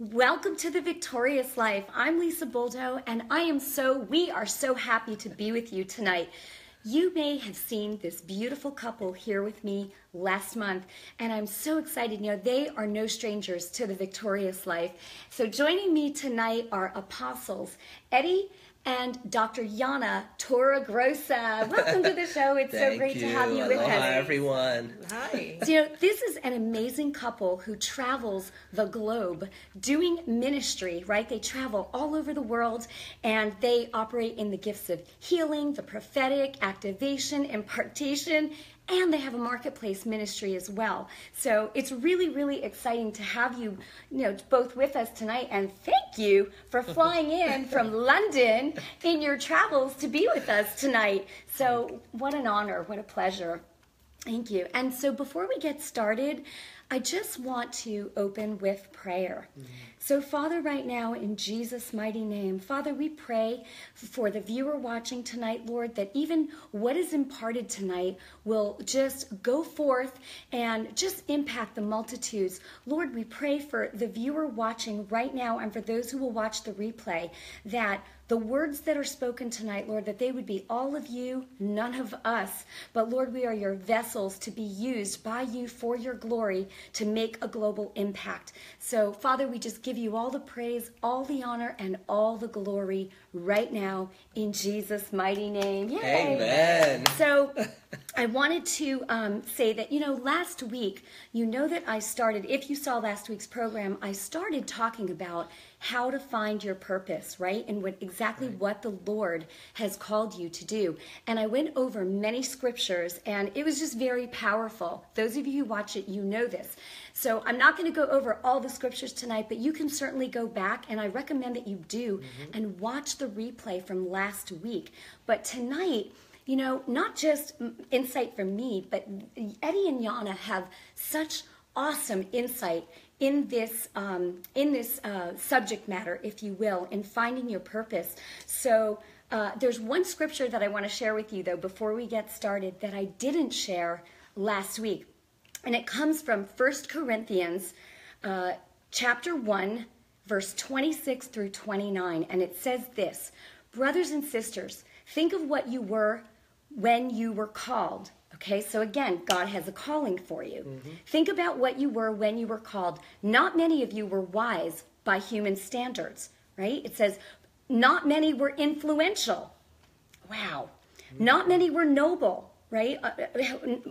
Welcome to the Victorious Life. I'm Lisa Boldo, and I am so, we are so happy to be with you tonight. You may have seen this beautiful couple here with me last month, and I'm so excited. You know, they are no strangers to the Victorious Life. So, joining me tonight are apostles Eddie and Dr. Yana Torregrossa. Welcome to the show. It's so great you. to have you with us. Hi, everyone. Hi. So, you know, this is an amazing couple who travels the globe doing ministry, right? They travel all over the world and they operate in the gifts of healing, the prophetic, activation, impartation, and they have a marketplace ministry as well. So it's really, really exciting to have you, you know, both with us tonight. And thank you for flying in from London in your travels to be with us tonight. So what an honor, what a pleasure. Thank you. And so before we get started, I just want to open with prayer. Mm-hmm. So, Father, right now, in Jesus' mighty name, Father, we pray for the viewer watching tonight, Lord, that even what is imparted tonight will just go forth and just impact the multitudes. Lord, we pray for the viewer watching right now and for those who will watch the replay that the words that are spoken tonight, Lord, that they would be all of you, none of us. But Lord, we are your vessels to be used by you for your glory to make a global impact. So, Father, we just give you all the praise, all the honor, and all the glory right now in Jesus' mighty name. Yay. Amen. So, I wanted to um, say that, you know, last week, you know that I started, if you saw last week's program, I started talking about how to find your purpose, right? And what exactly what the Lord has called you to do. And I went over many scriptures and it was just very powerful. Those of you who watch it, you know this. So I'm not going to go over all the scriptures tonight, but you can certainly go back and I recommend that you do and watch the replay from last week. But tonight, you know, not just insight from me, but Eddie and Yana have such awesome insight in this um, in this uh, subject matter, if you will, in finding your purpose. So. Uh, there's one scripture that I want to share with you, though, before we get started, that I didn't share last week. And it comes from 1 Corinthians uh, chapter 1, verse 26 through 29. And it says this Brothers and sisters, think of what you were when you were called. Okay, so again, God has a calling for you. Think about what you were when you were called. Not many of you were wise by human standards, right? It says, not many were influential. Wow. Not many were noble, right? Uh,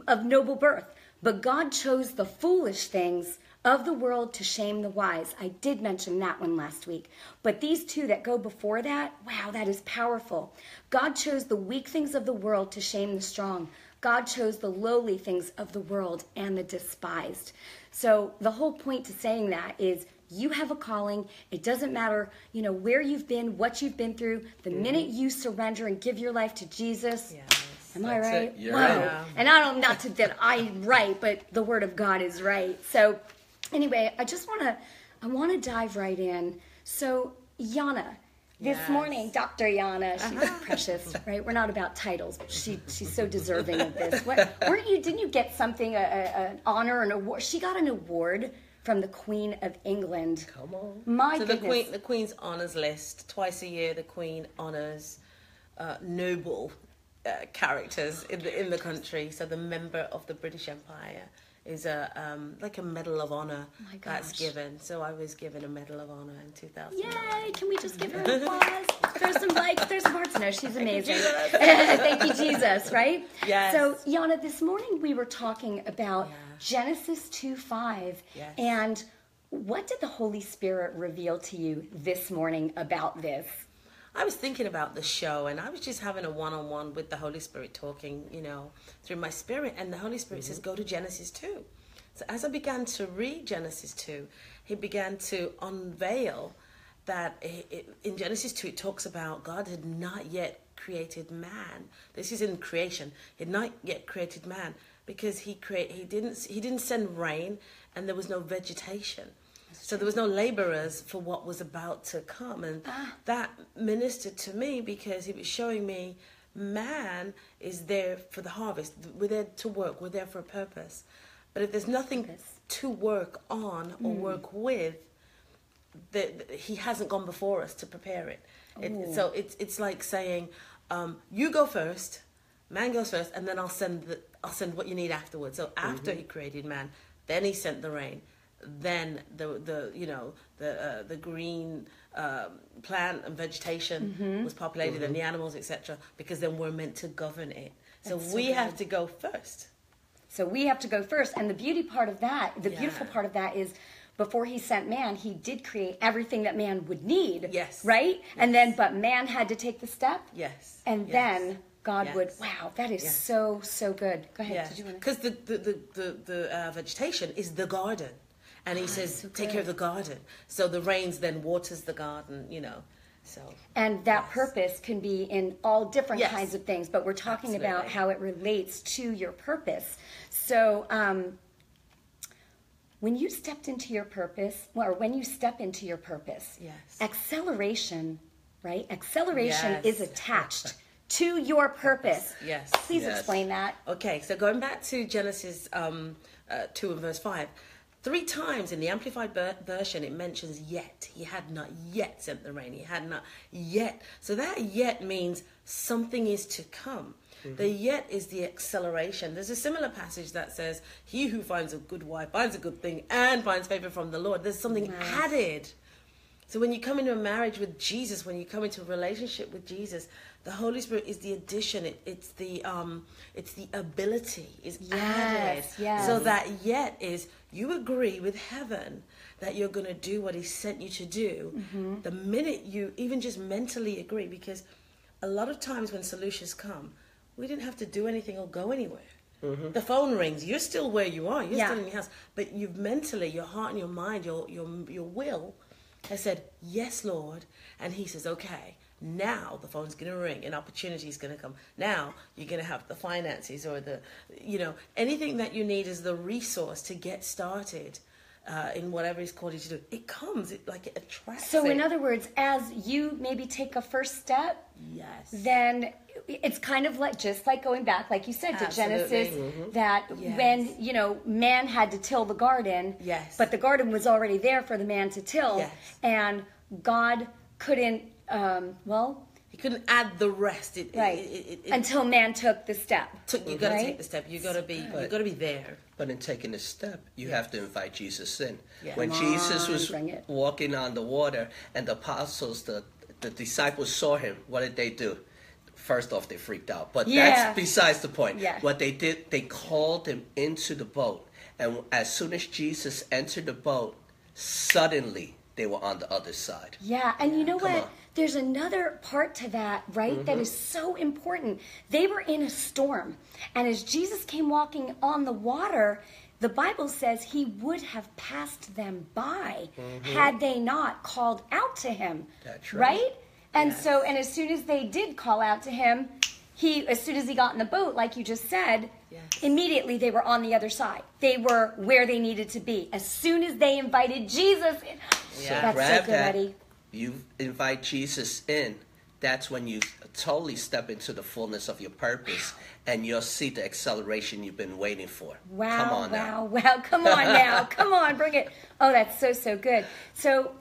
Of noble birth. But God chose the foolish things of the world to shame the wise. I did mention that one last week. But these two that go before that, wow, that is powerful. God chose the weak things of the world to shame the strong. God chose the lowly things of the world and the despised. So the whole point to saying that is you have a calling. It doesn't matter, you know, where you've been, what you've been through. The mm-hmm. minute you surrender and give your life to Jesus, Yes. Am I That's right? it. You're Whoa. right. And I don't not to, that I'm right, but the word of God is right. So anyway, I just want to I want to dive right in. So Yana, this Yes. morning, Dr. Yana, she's precious, right? We're not about titles, but she she's so deserving of this. What weren't you? Didn't you get something, a, a, an honor, an award? She got an award from the Queen of England. Come on. My So the goodness. Queen, the Queen's honours list twice a year. The Queen honours uh, noble uh, characters in the in the country. So the member of the British Empire is a um, like a medal of honour Oh that's given. So I was given a medal of honour in 2000. Yay! Can we just give her applause? There's some likes, there's some hearts. No, she's amazing. Thank you, Jesus, right? Yes. So, Yana, this morning we were talking about Yeah. Genesis 2 5. Yes. And what did the Holy Spirit reveal to you this morning about this? I was thinking about the show and I was just having a one on one with the Holy Spirit talking, you know, through my spirit. And the Holy Spirit says, mm-hmm. go to Genesis 2. So as I began to read Genesis 2, he began to unveil that it, it, in Genesis 2, it talks about God had not yet created man. This is in creation. He had not yet created man because he create he didn't he didn't send rain and there was no vegetation. So there was no laborers for what was about to come, and ah. that ministered to me because it was showing me man is there for the harvest. We're there to work. We're there for a purpose. But if there's nothing Purpose. to work on or hmm. work with, the, the- he hasn't gone before us to prepare it. it so it's it's like saying, um, you go first, man goes first, and then I'll send the I'll send what you need afterwards. So after mm-hmm. he created man, then he sent the rain, then the the you know the uh, the green um, plant and vegetation was populated and the animals etc. Because then we're meant to govern it. So we have to go first. So we have to go first. And the beauty part of that, the Yeah. beautiful part of that is before he sent man, he did create everything that man would need. Yes. Right? And then, but man had to take the step. Yes. And yes. then God would, wow, that is Yes. so, so good. Go ahead. Yeah, Did you want to? because the the the the, the uh, vegetation is the garden, and he says so take care of the garden. So the rains then waters the garden, you know. So And that Yes. purpose can be in all different Yes. kinds of things, but we're talking about how it relates to your purpose. So, um, when you stepped into your purpose, or when you step into your purpose, Yes. acceleration, right? Acceleration Yes. is attached to your purpose. Yes. Please Yes. explain that. Okay, so going back to Genesis um, uh, 2 and verse 5, three times in the Amplified ver- Version it mentions yet. He had not yet sent the rain. He had not yet. So that yet means something is to come. The yet is the acceleration. There's a similar passage that says, He who finds a good wife finds a good thing and finds favor from the Lord. There's something added. So when you come into a marriage with Jesus, when you come into a relationship with Jesus, the Holy Spirit is the addition. It, it's the um, it's the ability is added. Yes, yes. So that yet is you agree with heaven that you're going to do what He sent you to do. Mm-hmm. The minute you even just mentally agree, because a lot of times when solutions come, we didn't have to do anything or go anywhere. The phone rings. You're still where you are. You're Yeah. still in your house, but you've mentally, your heart and your mind, your your your will has said, Yes, Lord. And he says, Okay, now the phone's going to ring and opportunity is going to come. Now you're going to have the finances or the, you know, anything that you need is the resource to get started uh, in whatever he's called you to do. It comes, it like it attracts. So, in other words, as you maybe take a first step, yes. then it's kind of like just like going back like you said to Absolutely. genesis that Yes. when you know man had to till the garden Yes. but the garden was already there for the man to till Yes. and god couldn't um, well he couldn't add the rest. It, right It, it, it, until man took the step took, you got to right? take the step. You got to be. You got to be there. But in taking this step, you have to invite Jesus in. Yeah. When Come Jesus on, was walking on the water and the apostles, the, the disciples saw him, what did they do? First off, they freaked out. But Yeah. that's besides the point. Yeah. What they did, they called him into the boat. And as soon as Jesus entered the boat, suddenly they were on the other side. Yeah, and you know Come what? on. There's another part to that, right? That mm-hmm. is so important. They were in a storm, and as Jesus came walking on the water, the Bible says he would have passed them by mm-hmm. had they not called out to him. That's right. And Yes. so, and as soon as they did call out to him, he, as soon as he got in the boat, like you just said, Yes. immediately they were on the other side. They were where they needed to be. As soon as they invited Jesus in. Yeah. That's so good, that. Eddie. You invite Jesus in. That's when you totally step into the fullness of your purpose, and you'll see the acceleration you've been waiting for. Wow, Come on wow, now. wow. Come on now. Come on, bring it. Oh, that's so, so good. So,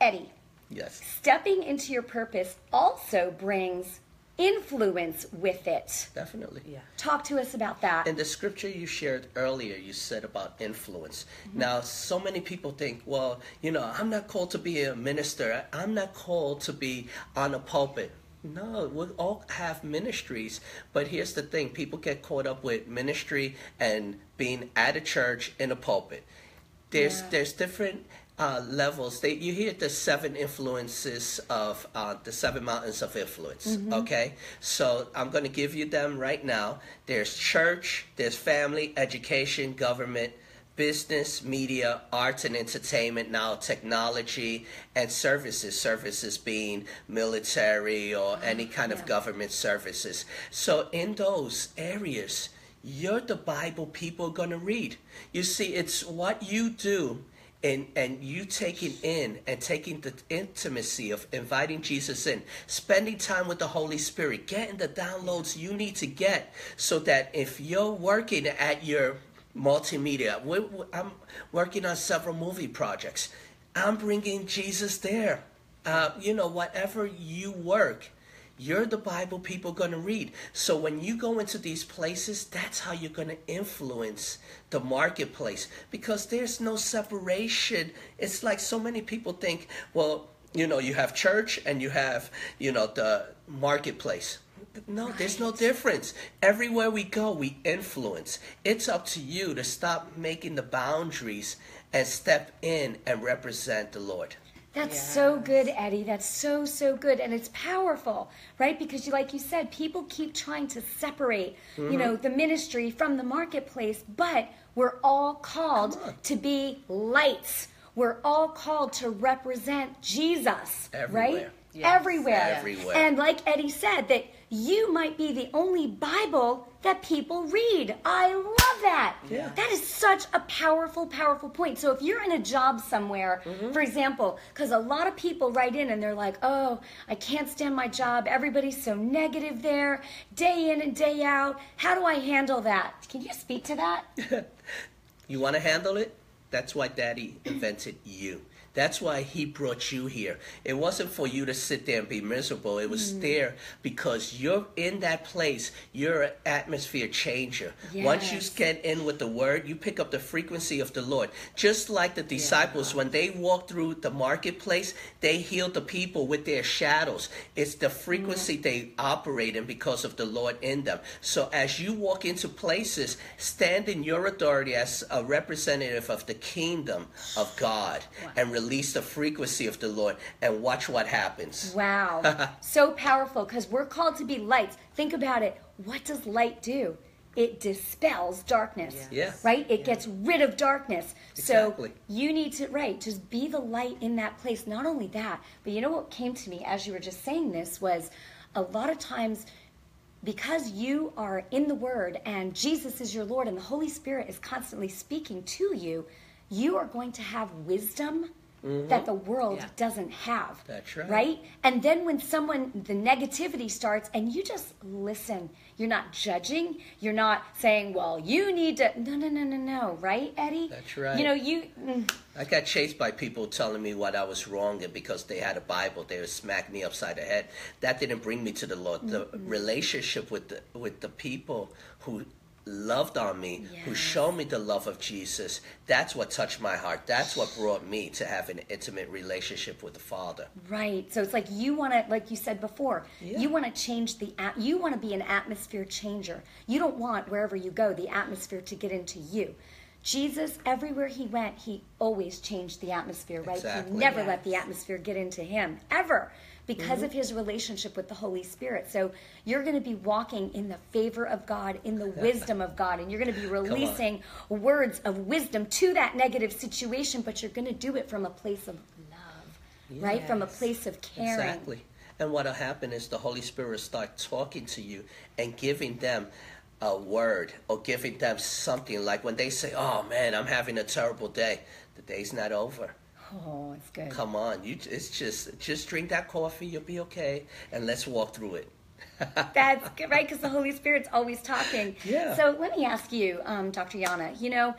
Eddie, Yes. stepping into your purpose also brings influence with it. Definitely. Yeah. Talk to us about that. In the scripture you shared earlier, you said about influence. Mm-hmm. Now, so many people think, well, you know, I'm not called to be a minister. I'm not called to be on a pulpit. No, we all have ministries. But here's the thing people get caught up with ministry and being at a church in a pulpit. There's, Yeah. there's different uh, levels. They, you hear the seven influences of uh, the seven mountains of influence. Okay, so I'm going to give you them right now. There's church, there's family, education, government, business, media, arts and entertainment. Now technology and services. Services being military or any kind of government services. So in those areas. You're the Bible people are going to read. You see, it's what you do and and you taking in and taking the intimacy of inviting Jesus in, spending time with the Holy Spirit, getting the downloads you need to get, so that if you're working at your multimedia, we- I'm working on several movie projects. I'm bringing Jesus there. Uh, you know, whatever you work, you're the Bible people going to read. So when you go into these places, that's how you're going to influence the marketplace because there's no separation. It's like so many people think, well, you know, you have church and you have, you know, the marketplace. No, there's no difference. Everywhere we go, we influence. It's up to you to stop making the boundaries and step in and represent the Lord. That's so good, Eddie. That's so so good, and it's powerful, right? Because you, like you said, people keep trying to separate, you know, the ministry from the marketplace, but we're all called to be lights. We're all called to represent Jesus, right? Yes. Everywhere. Everywhere. And like Eddie said, that you might be the only Bible that people read. I love that. Yeah. That is such a powerful, powerful point. So if you're in a job somewhere, Mm-hmm. for example, because a lot of people write in and they're like, oh, I can't stand my job. Everybody's so negative there, day in and day out. How do I handle that? Can you speak to that? You want to handle it? That's why Daddy invented you. That's why he brought you here. It wasn't for you to sit there and be miserable. It was mm. there because you're in that place. You're an atmosphere changer. Once you get in with the word, you pick up the frequency of the Lord. Just like the disciples, when they walked through the marketplace, they healed the people with their shadows. It's the frequency mm. they operate in because of the Lord in them. So as you walk into places, stand in your authority as a representative of the kingdom of God and release the frequency of the Lord and watch what happens. Wow. so powerful because we're called to be lights. Think about it. What does light do? It dispels darkness. Yeah. Right? It gets rid of darkness. Exactly. So you need to, right, just be the light in that place. Not only that, but you know what came to me as you were just saying this was a lot of times because you are in the Word and Jesus is your Lord and the Holy Spirit is constantly speaking to you, you are going to have wisdom that the world Yeah. doesn't have. That's right. Right? And then when someone, the negativity starts and you just listen, you're not judging, you're not saying, well, you need to, no, no, no, no, no, right, Eddie? That's right. You know, you, mm, I got chased by people telling me what I was wrong, and because they had a Bible, they would smack me upside the head. That didn't bring me to the Lord. The relationship with the with the people who loved on me, who showed me the love of Jesus, that's what touched my heart. That's what brought me to have an intimate relationship with the Father. Right. So it's like you want to, like you said before, Yeah. you want to change the, at- you want to be an atmosphere changer. You don't want wherever you go the atmosphere to get into you. Jesus, everywhere he went, he always changed the atmosphere, right? Exactly. He never Yes. let the atmosphere get into him, ever, because Mm-hmm. of his relationship with the Holy Spirit. So you're going to be walking in the favor of God, in the wisdom of God, and you're going to be releasing words of wisdom to that negative situation, but you're going to do it from a place of love, right? From a place of caring. Exactly. And what'll happen is the Holy Spirit will start talking to you and giving them a word or giving them something like when they say, "Oh man, I'm having a terrible day." The day's not over. Oh, it's good. Come on, you. It's just just drink that coffee. You'll be okay, and let's walk through it. That's good, right? Because the Holy Spirit's always talking. Yeah. So let me ask you, um, Dr. Yana, you know,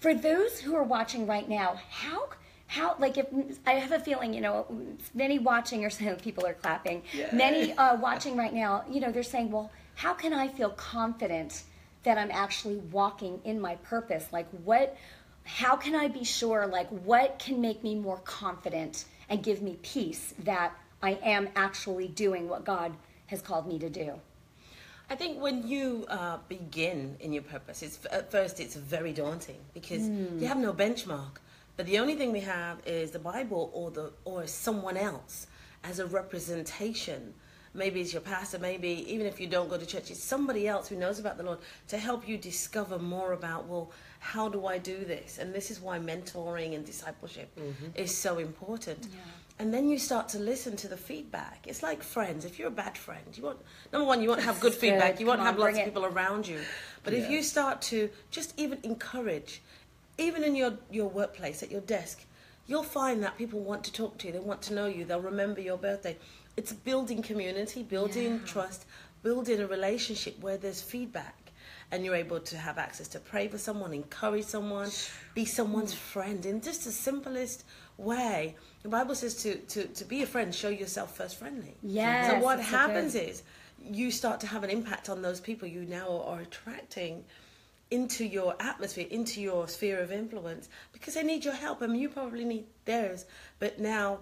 for those who are watching right now, how, how, like, if I have a feeling, you know, many watching or some people are clapping, many uh, watching right now, you know, they're saying, well, how can I feel confident that I'm actually walking in my purpose? Like, what, how can I be sure, like, what can make me more confident and give me peace that I am actually doing what God has called me to do? I think when you uh, begin in your purpose, it's at first it's very daunting because you have no benchmark. But the only thing we have is the Bible or the or someone else as a representation. Maybe it's your pastor. Maybe even if you don't go to church, it's somebody else who knows about the Lord to help you discover more about. Well, how do I do this? And this is why mentoring and discipleship mm-hmm. is so important. And then you start to listen to the feedback. It's like friends. If you're a bad friend, you want number one, you won't have good Good. feedback. You won't Come have on, lots of people around you. But if you start to just even encourage, even in your, your workplace, at your desk, you'll find that people want to talk to you. They want to know you. They'll remember your birthday. It's building community, building Yeah. trust, building a relationship where there's feedback. and you're able to have access to pray for someone, encourage someone, be someone's mm. friend in just the simplest way. The Bible says to, to, to be a friend, show yourself first friendly. Yes, So what happens is you start to have an impact on those people you now are attracting into your atmosphere, into your sphere of influence, because they need your help and you probably need theirs. But now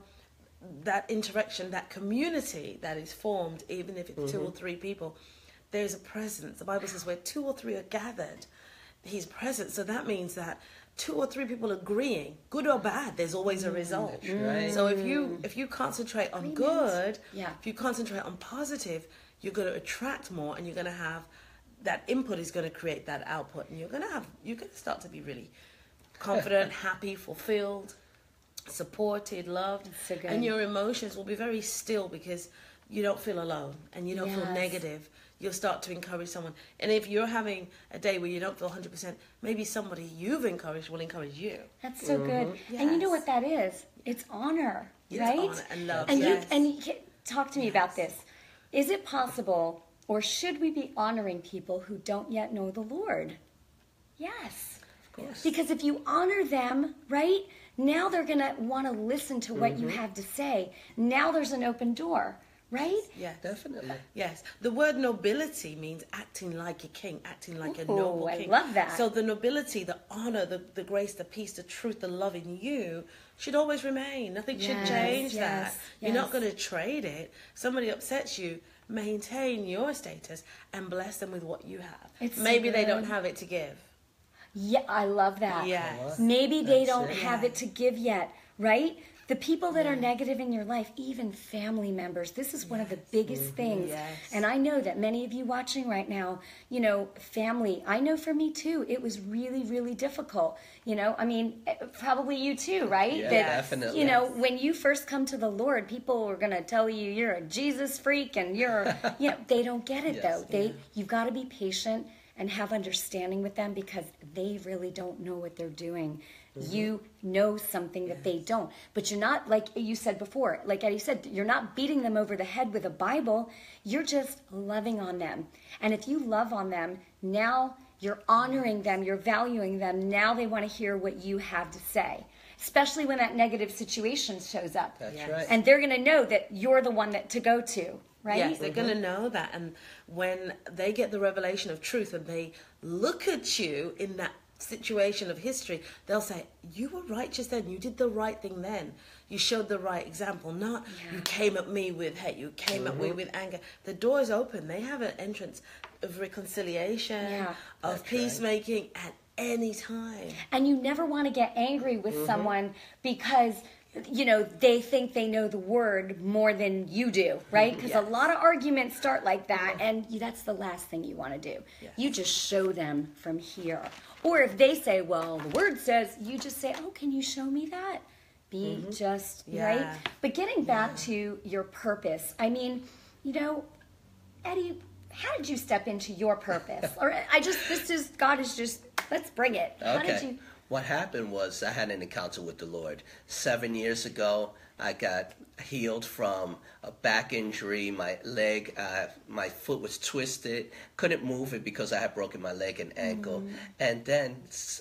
that interaction, that community that is formed, even if it's two or mm-hmm. three people, there's a presence. The Bible says where two or three are gathered, he's present. So that means that two or three people agreeing, good or bad, there's always a mm, result. That's right. So if you mm. if you concentrate on good, Yeah. if you concentrate on positive, you're going to attract more, and you're going to have that input is going to create that output, and you're going to have you're going to start to be really confident, happy, fulfilled, supported, loved, so and your emotions will be very still because you don't feel alone and you don't feel negative. You'll start to encourage someone, and if you're having a day where you don't feel 100%, maybe somebody you've encouraged will encourage you. That's so good. Mm-hmm. And you know what that is? It's honor, It's right? honor and love, And yes. you and you can, talk to me about this. Is it possible, or should we be honoring people who don't yet know the Lord? Yes. Of course. Because if you honor them, right, now they're going to want to listen to what Mm-hmm. you have to say. Now there's an open door, right? Yeah. Definitely. Yes, the word nobility means acting like a king, acting like a Ooh, noble I king. love that. So the nobility, the honor, the, the grace, the peace, the truth, the love in you should always remain. Nothing should change yes, that. You're not going to trade it. Somebody upsets you, maintain your status and bless them with what you have. It's so Maybe they don't have it to give. Yeah, I love that. Yes. Maybe they That's don't it. have Yeah. it to give yet, right? The people that are negative in your life, even family members, this is one of the biggest things. Yes. And I know that many of you watching right now, you know, family, I know for me too, it was really, really difficult. You know, I mean, eh, probably you too, right? Yeah, That, definitely. You know, when you first come to the Lord, people are going to tell you you're a Jesus freak and you're, you know, they don't get it Yes. though. They, you've got to be patient and have understanding with them because they really don't know what they're doing. Mm-hmm. You know something that they don't. But you're not, like you said before, like Eddie said, you're not beating them over the head with a Bible. You're just loving on them. And if you love on them, now you're honoring them, you're valuing them. Now they want to hear what you have to say, especially when that negative situation shows up. That's Yes. right. And they're going to know that you're the one that to go to, right? Yes, they're going to know that. And when they get the revelation of truth and they look at you in that situation of history, they'll say, You were righteous then. You did the right thing then. You showed the right example. Not you came at me with hate, you came at me mm-hmm. with anger. The door is open. They have an entrance of reconciliation, Yeah. of That's right. peacemaking at any time. and you never want to get angry with mm-hmm. someone because you know they think they know the word more than you do right? Mm-hmm. Because a lot of arguments start like that and that's the last thing you want to do. Yes. you just show them from here. Or if they say well the word says you just say oh can you show me that? Be mm-hmm. just right? But getting back to your purpose i mean you know eddie how did you step into your purpose? Or i just this is god is just let's bring it. How did you What happened was I had an encounter with the Lord. Seven years ago, I got healed from a back injury. My leg, uh, my foot was twisted. Couldn't move it because I had broken my leg and ankle. Mm. And then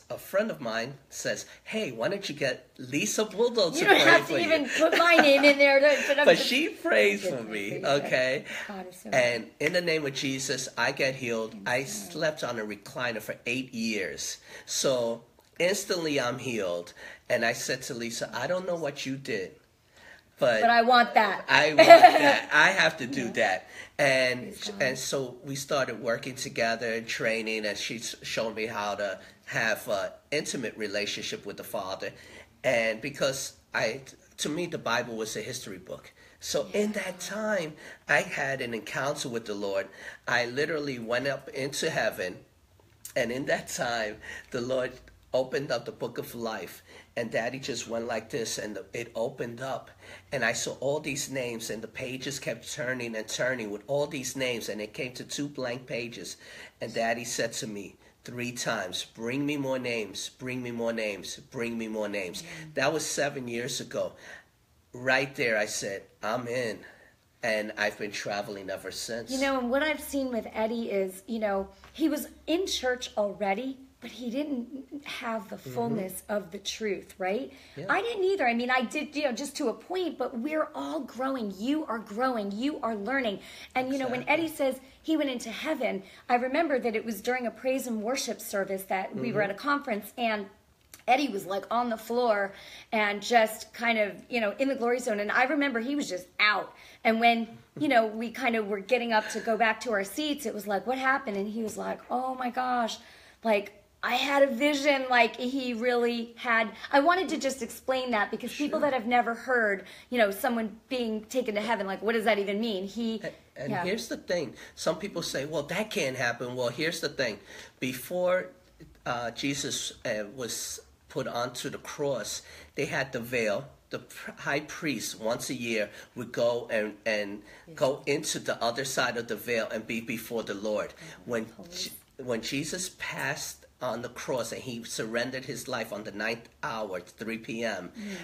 a friend of mine says, "Hey, why don't you get Lisa Bulldog to pray for You don't have to you?" even put my name in there. But but just- she prays for me, okay? God so And in the name of Jesus, I get healed. I slept on a recliner for eight years. So instantly I'm healed. And I said to Lisa, I don't know what you did, but, but I want that. I want that. I have to do that. And and so we started working together and training, and she s- showed me how to have an intimate relationship with the Father. And because I, to me, the Bible was a history book. So in that time, I had an encounter with the Lord. I literally went up into heaven, and in that time, the Lord opened up the book of life. And daddy just went like this, and it opened up. And I saw all these names, and the pages kept turning and turning with all these names. And it came to two blank pages. And daddy said to me three times, Bring me more names, bring me more names, bring me more names. Mm-hmm. That was seven years ago. Right there, I said, I'm in. and I've been traveling ever since. You know, and what I've seen with Eddie is, you know, he was in church already, but he didn't have the fullness of the truth, right? Mm-hmm. Yeah. I didn't either. I mean, I did, you know, just to a point, but we're all growing. You are growing. You are learning. And, you know, when Eddie says he went into heaven, I remember that it was during a praise and worship service that we Mm-hmm. were at a conference and Eddie was like on the floor and just kind of, you know, in the glory zone. And I remember he was just out. And when, you know, we kind of were getting up to go back to our seats, it was like, what happened? And he was like, oh my gosh, like, I had a vision, like he really had. I wanted to just explain that because people that have never heard, you know, someone being taken to heaven, like, what does that even mean? He, And yeah. here's the thing: some people say, "Well, that can't happen." Well, here's the thing: before uh, Jesus uh, was put onto the cross, they had the veil. The high priest once a year would go and and go into the other side of the veil and be before the Lord. When when Jesus passed on the cross and he surrendered his life on the ninth hour, 3 p.m mm.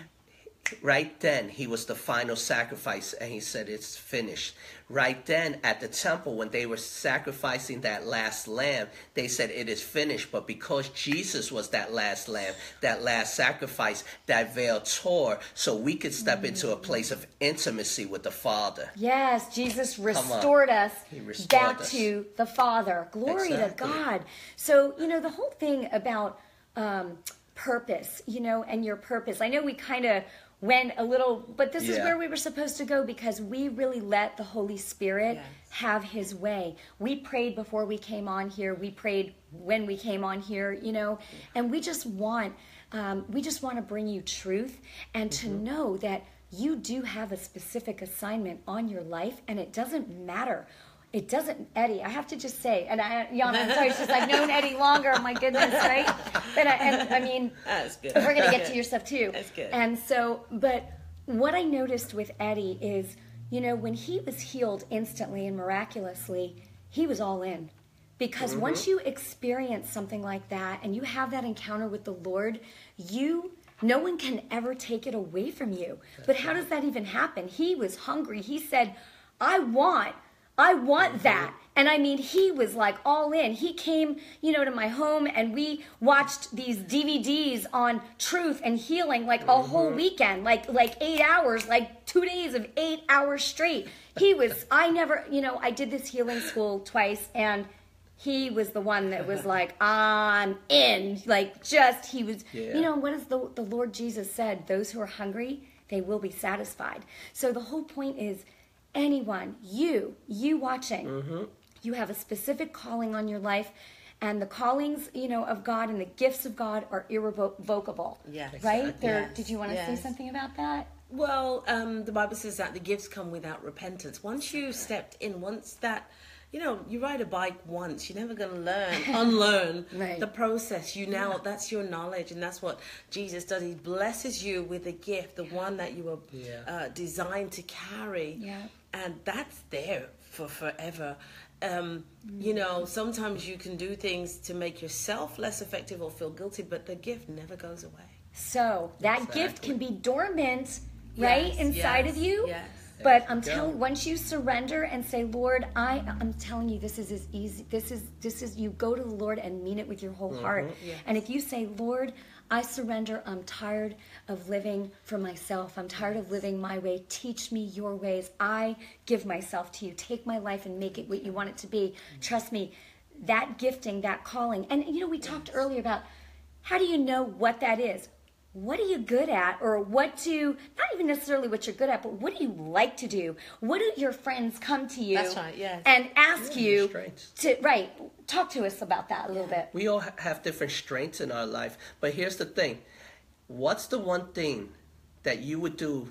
Right then he was the final sacrifice and he said it's finished right then at the temple when they were sacrificing that last lamb they said it is finished but because jesus was that last lamb that last sacrifice that veil tore so we could step into a place of intimacy with the father Yes, Jesus restored us restored back us. to the Father. Glory Exactly. to God. So, you know, the whole thing about um, purpose, you know, and your purpose. I know we kind of went a little, but this is where we were supposed to go because we really let the Holy Spirit Yes. have his way. We prayed before we came on here. We prayed when we came on here, you know, and we just want um, we just want to bring you truth and to know that you do have a specific assignment on your life, and it doesn't matter. It doesn't, Eddie. I have to just say, and I, Yana, I'm sorry, it's just I've known Eddie longer. My goodness, right? But I, and I mean, That's good. we're gonna get to your stuff too. That's good. And so, but what I noticed with Eddie is, you know, when he was healed instantly and miraculously, he was all in. Because Mm-hmm. once you experience something like that and you have that encounter with the Lord, you no one can ever take it away from you. but how does that even happen? He was hungry. He said, "I want I want that." And I mean, he was like all in. He came, you know, to my home and we watched these DVDs on truth and healing like a whole mm-hmm. weekend, like like 8 hours, like 2 days of 8 hours straight. He was I never, you know, I did this healing school twice and he was the one that was like, I'm in. Like, just, he was, Yeah. you know, what is the, the Lord Jesus said? Those who are hungry, they will be satisfied. So the whole point is anyone, you, you watching, you have a specific calling on your life. And the callings, you know, of God and the gifts of God are irrevocable. Yes. Right? Exactly. There, Yes. Did you want to say something about that? Well, um, the Bible says that the gifts come without repentance. Once you stepped in, once that, you know, you ride a bike once, you're never going to learn, unlearn Right. the process. You now, that's your knowledge, and that's what Jesus does. He blesses you with a gift, the one that you were Yeah. uh, designed to carry. Yeah. And that's there for forever. Um, You know, sometimes you can do things to make yourself less effective or feel guilty, but the gift never goes away. So that gift can be dormant, right, Yes, inside yes, of you. yes. But I'm you telling, once you surrender and say, Lord, I, I'm telling you, this is as easy. This is, this is. You go to the Lord and mean it with your whole heart. Yes. And if you say, Lord, I surrender. I'm tired of living for myself. I'm tired of living my way. Teach me your ways. I give myself to you. Take my life and make it what you want it to be. Trust me. That gifting, that calling, and you know, we talked earlier about how do you know what that is? What are you good at? Or what do, not even necessarily what you're good at, but what do you like to do? What do your friends come to you That's right, yes. and ask Yeah, you to, right, talk to us about that a little bit. We all have different strengths in our life, but here's the thing: what's the one thing that you would do,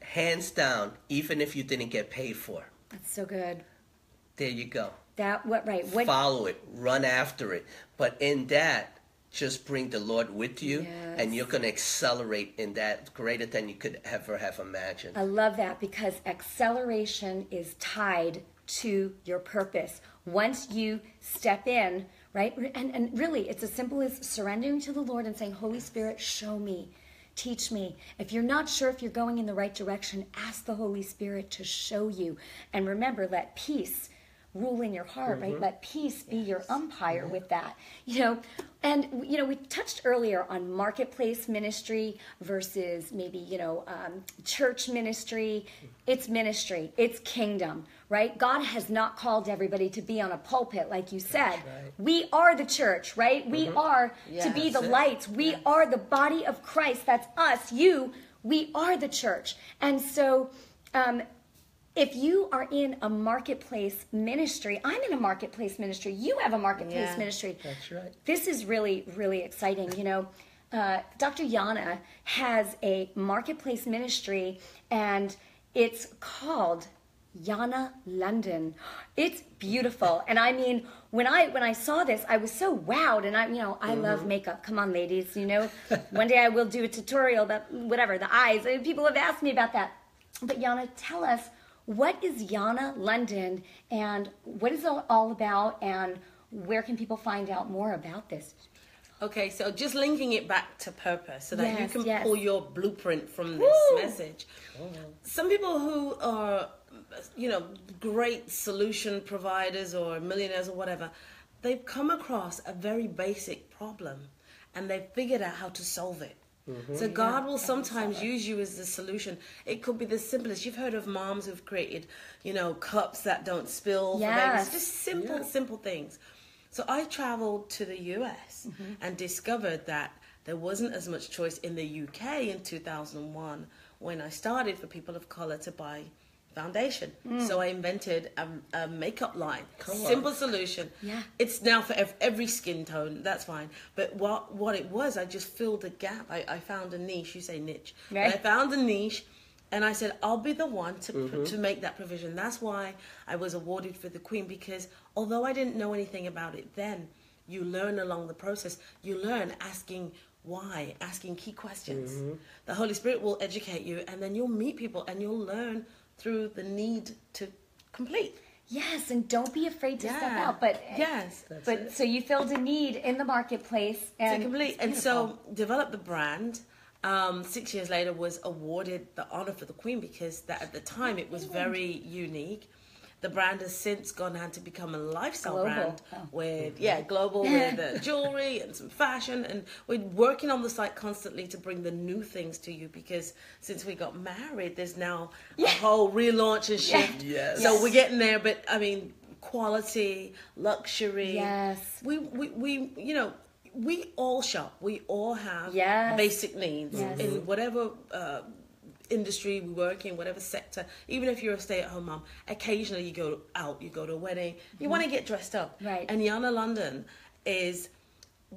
hands down, even if you didn't get paid for? That's so good. There you go. That, what, right, what, Follow it, run after it, but in that, just bring the Lord with you, Yes. and you're going to accelerate in that greater than you could ever have imagined. I love that because acceleration is tied to your purpose. Once you step in, right? And, and really, it's as simple as surrendering to the Lord and saying, Holy Spirit, show me. teach me. If you're not sure if you're going in the right direction, ask the Holy Spirit to show you. And remember, let peace rule in your heart, right? Let peace be your umpire with that. You know, and you know, we touched earlier on marketplace ministry versus maybe you know um, church ministry. It's ministry. It's kingdom, right? God has not called everybody to be on a pulpit, like you said. right. We are the church, right? We are to be the lights. We are the body of Christ. That's us. You. We are the church, and so. Um, if you are in a marketplace ministry, I'm in a marketplace ministry. You have a marketplace Yeah. ministry. That's right. This is really, really exciting. You know, uh, Dr. Yana has a marketplace ministry, and it's called Yana London. It's beautiful, and I mean, when I when I saw this, I was so wowed. And I, you know, I love makeup. Come on, ladies. You know, one day I will do a tutorial about whatever the eyes. People have asked me about that. But Yana, tell us what is Yana London, and what is it all about, and where can people find out more about this? Okay, so just linking it back to purpose so that you can yes. pull your blueprint from this Woo! message. Some people who are, you know, great solution providers or millionaires or whatever, they've come across a very basic problem and they've figured out how to solve it. Mm-hmm. So God will sometimes use you as the solution. It could be the simplest. You've heard of moms who've created, you know, cups that don't spill for Yes. Just simple, simple things. So I traveled to the US mm-hmm. and discovered that there wasn't as much choice in the UK in 2001 when I started for people of color to buy foundation. Mm. So I invented a, a makeup line. Come on. Simple solution. Yeah. It's now for ev- every skin tone. That's fine. But what what it was, I just filled a gap. I, I found a niche. You say niche. Right. I found a niche and I said, I'll be the one to, pr- mm-hmm. to make that provision. That's why I was awarded for the Queen because although I didn't know anything about it then, you learn along the process. You learn asking why, asking key questions. Mm-hmm. The Holy Spirit will educate you and then you'll meet people and you'll learn through the need to complete. Yes, and don't be afraid to step out. But Yes. That's but it. so you filled a need in the marketplace and to complete. And so develop the brand. Um, six years later, was awarded the honor for the Queen because that at the time it was very unique. The brand has since gone on to become a lifestyle Global. brand Oh. with yeah global with uh, jewelry and some fashion, and we're working on the site constantly to bring the new things to you because since we got married, there's now a whole relaunch and shift. Yes. So we're getting there, but I mean quality, luxury. Yes. We we, we you know we all shop. We all have Yes. basic needs Yes. in whatever uh, industry we work in, whatever sector. Even if you're a stay-at-home mom, occasionally you go out, you go to a wedding, you want to get dressed up. Mm-hmm. Right. And Yana London is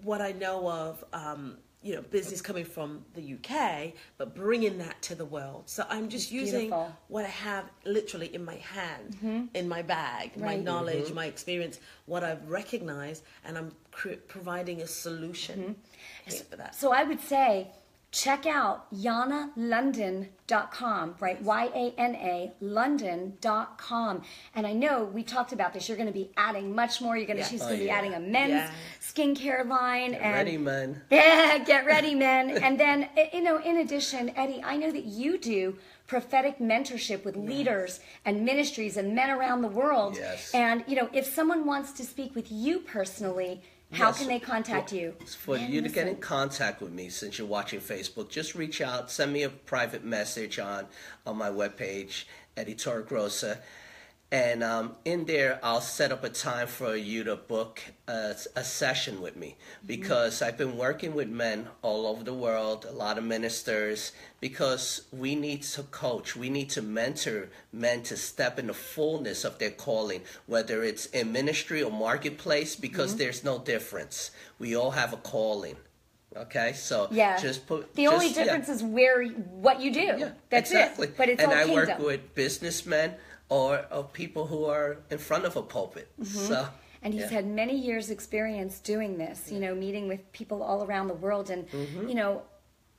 what I know of. Um, you know, business coming from the UK, but bringing that to the world. So I'm just using beautiful. what I have literally in my hand, in my bag, my Right. knowledge, my experience, what I've recognized, and I'm cr- providing a solution for that. So I would say check out yanalondon.com, right? Y A N A London.com. And I know we talked about this. You're going to be adding much more. You're going to, Yes. she's Oh, going to be adding a men's Yes. skincare line. Get and ready, man. Yeah, get ready, men. and then, you know, in addition, Eddie, I know that you do prophetic mentorship with leaders and ministries and men around the world. Yes. And, you know, if someone wants to speak with you personally, how Yes. can they contact Well, you? For Man, you to get in contact with me, since you're watching Facebook, just reach out, send me a private message on on my webpage, Eddie Torregrossa, and um, in there I'll set up a time for you to book a, a session with me because I've been working with men all over the world, a lot of ministers, because we need to coach, we need to mentor men to step in the fullness of their calling, whether it's in ministry or marketplace, because there's no difference. We all have a calling. Okay, so Yeah. just put The only just- yeah. difference is where what you do. Yeah, That's exactly. it. But it's and all I kingdom. work with businessmen or, of people who are in front of a pulpit. Mm-hmm. and he's yeah. had many years experience doing this you know meeting with people all around the world and Mm-hmm. you know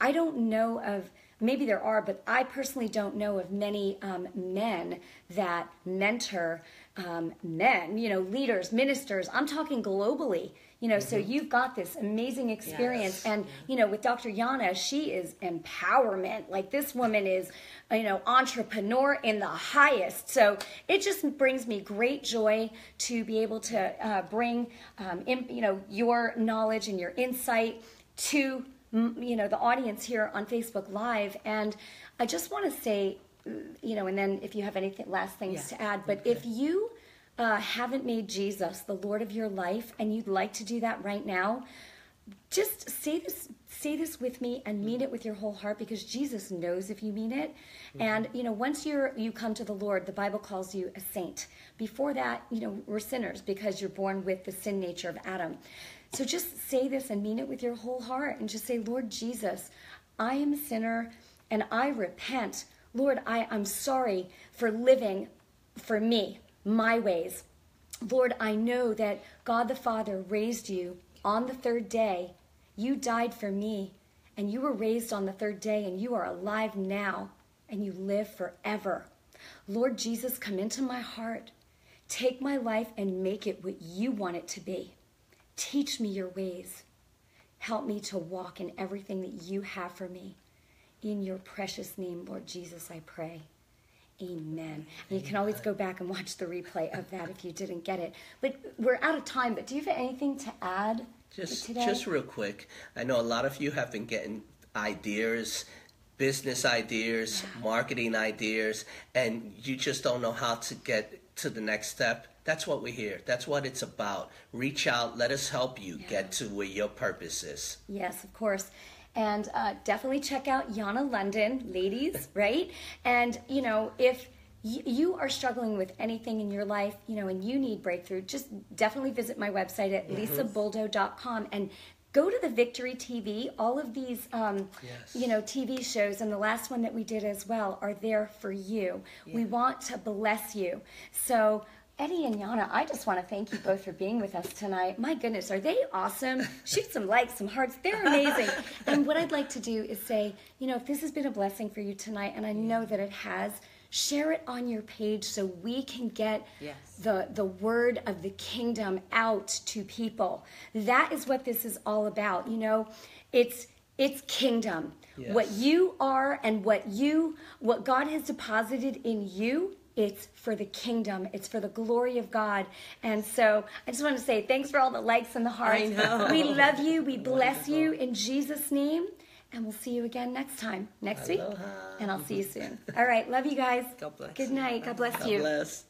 i don't know of maybe there are, but I personally don't know of many um, men that mentor um, men, you know, leaders, ministers. I'm talking globally, you know, mm-hmm. so you've got this amazing experience. Yes. And, you know, with Dr. Yana, she is empowerment. Like this woman is, you know, entrepreneur in the highest. So it just brings me great joy to be able to uh, bring, um, in, you know, your knowledge and your insight to you know the audience here on Facebook Live, and I just want to say, you know, and then if you have anything last things yeah. to add, but okay. if you uh, haven't made Jesus the Lord of your life, and you'd like to do that right now, just say this say this with me and mean it with your whole heart because Jesus knows if you mean it. Mm-hmm. And you know, once you're you come to the Lord, the Bible calls you a saint. Before that, you know, we're sinners because you're born with the sin nature of Adam. So just say this and mean it with your whole heart and just say, Lord Jesus, I am a sinner and I repent. Lord, I, I'm sorry for living for me, my ways. Lord, I know that God the Father raised you on the third day. You died for me, and you were raised on the third day, and you are alive now, and you live forever. Lord Jesus, come into my heart. Take my life and make it what you want it to be. Teach me your ways. Help me to walk in everything that you have for me. In your precious name, Lord Jesus, I pray. Amen. And you can always go back and watch the replay of that if you didn't get it. But we're out of time, but do you have anything to add just, today? Just real quick. I know a lot of you have been getting ideas, business ideas, yeah. marketing ideas, and you just don't know how to get to the next step that's what we're here. That's what it's about. Reach out. Let us help you yeah. get to where your purpose is. Yes, of course. And uh, definitely check out Yana London, ladies, right? And, you know, if you are struggling with anything in your life, you know, and you need breakthrough, just definitely visit my website at mm-hmm. lisabuldo.com and go to the Victory TV. All of these, um, yes. you know, TV shows and the last one that we did as well are there for you. Yeah. We want to bless you. So Eddie and Yana, I just want to thank you both for being with us tonight. My goodness, are they awesome? Shoot some likes, some hearts. They're amazing. and what I'd like to do is say, you know, if this has been a blessing for you tonight, and I know that it has, share it on your page so we can get yes. the, the word of the kingdom out to people. That is what this is all about. You know, it's it's kingdom. Yes. What you are and what you what God has deposited in you it's for the kingdom. It's for the glory of God. And so I just want to say thanks for all the likes and the hearts. We love you. We bless Wonderful. you in Jesus' name. And we'll see you again next time, next Aloha. week. And I'll see you soon. All right. Love you guys. God bless. Good night. God bless God you. Bless.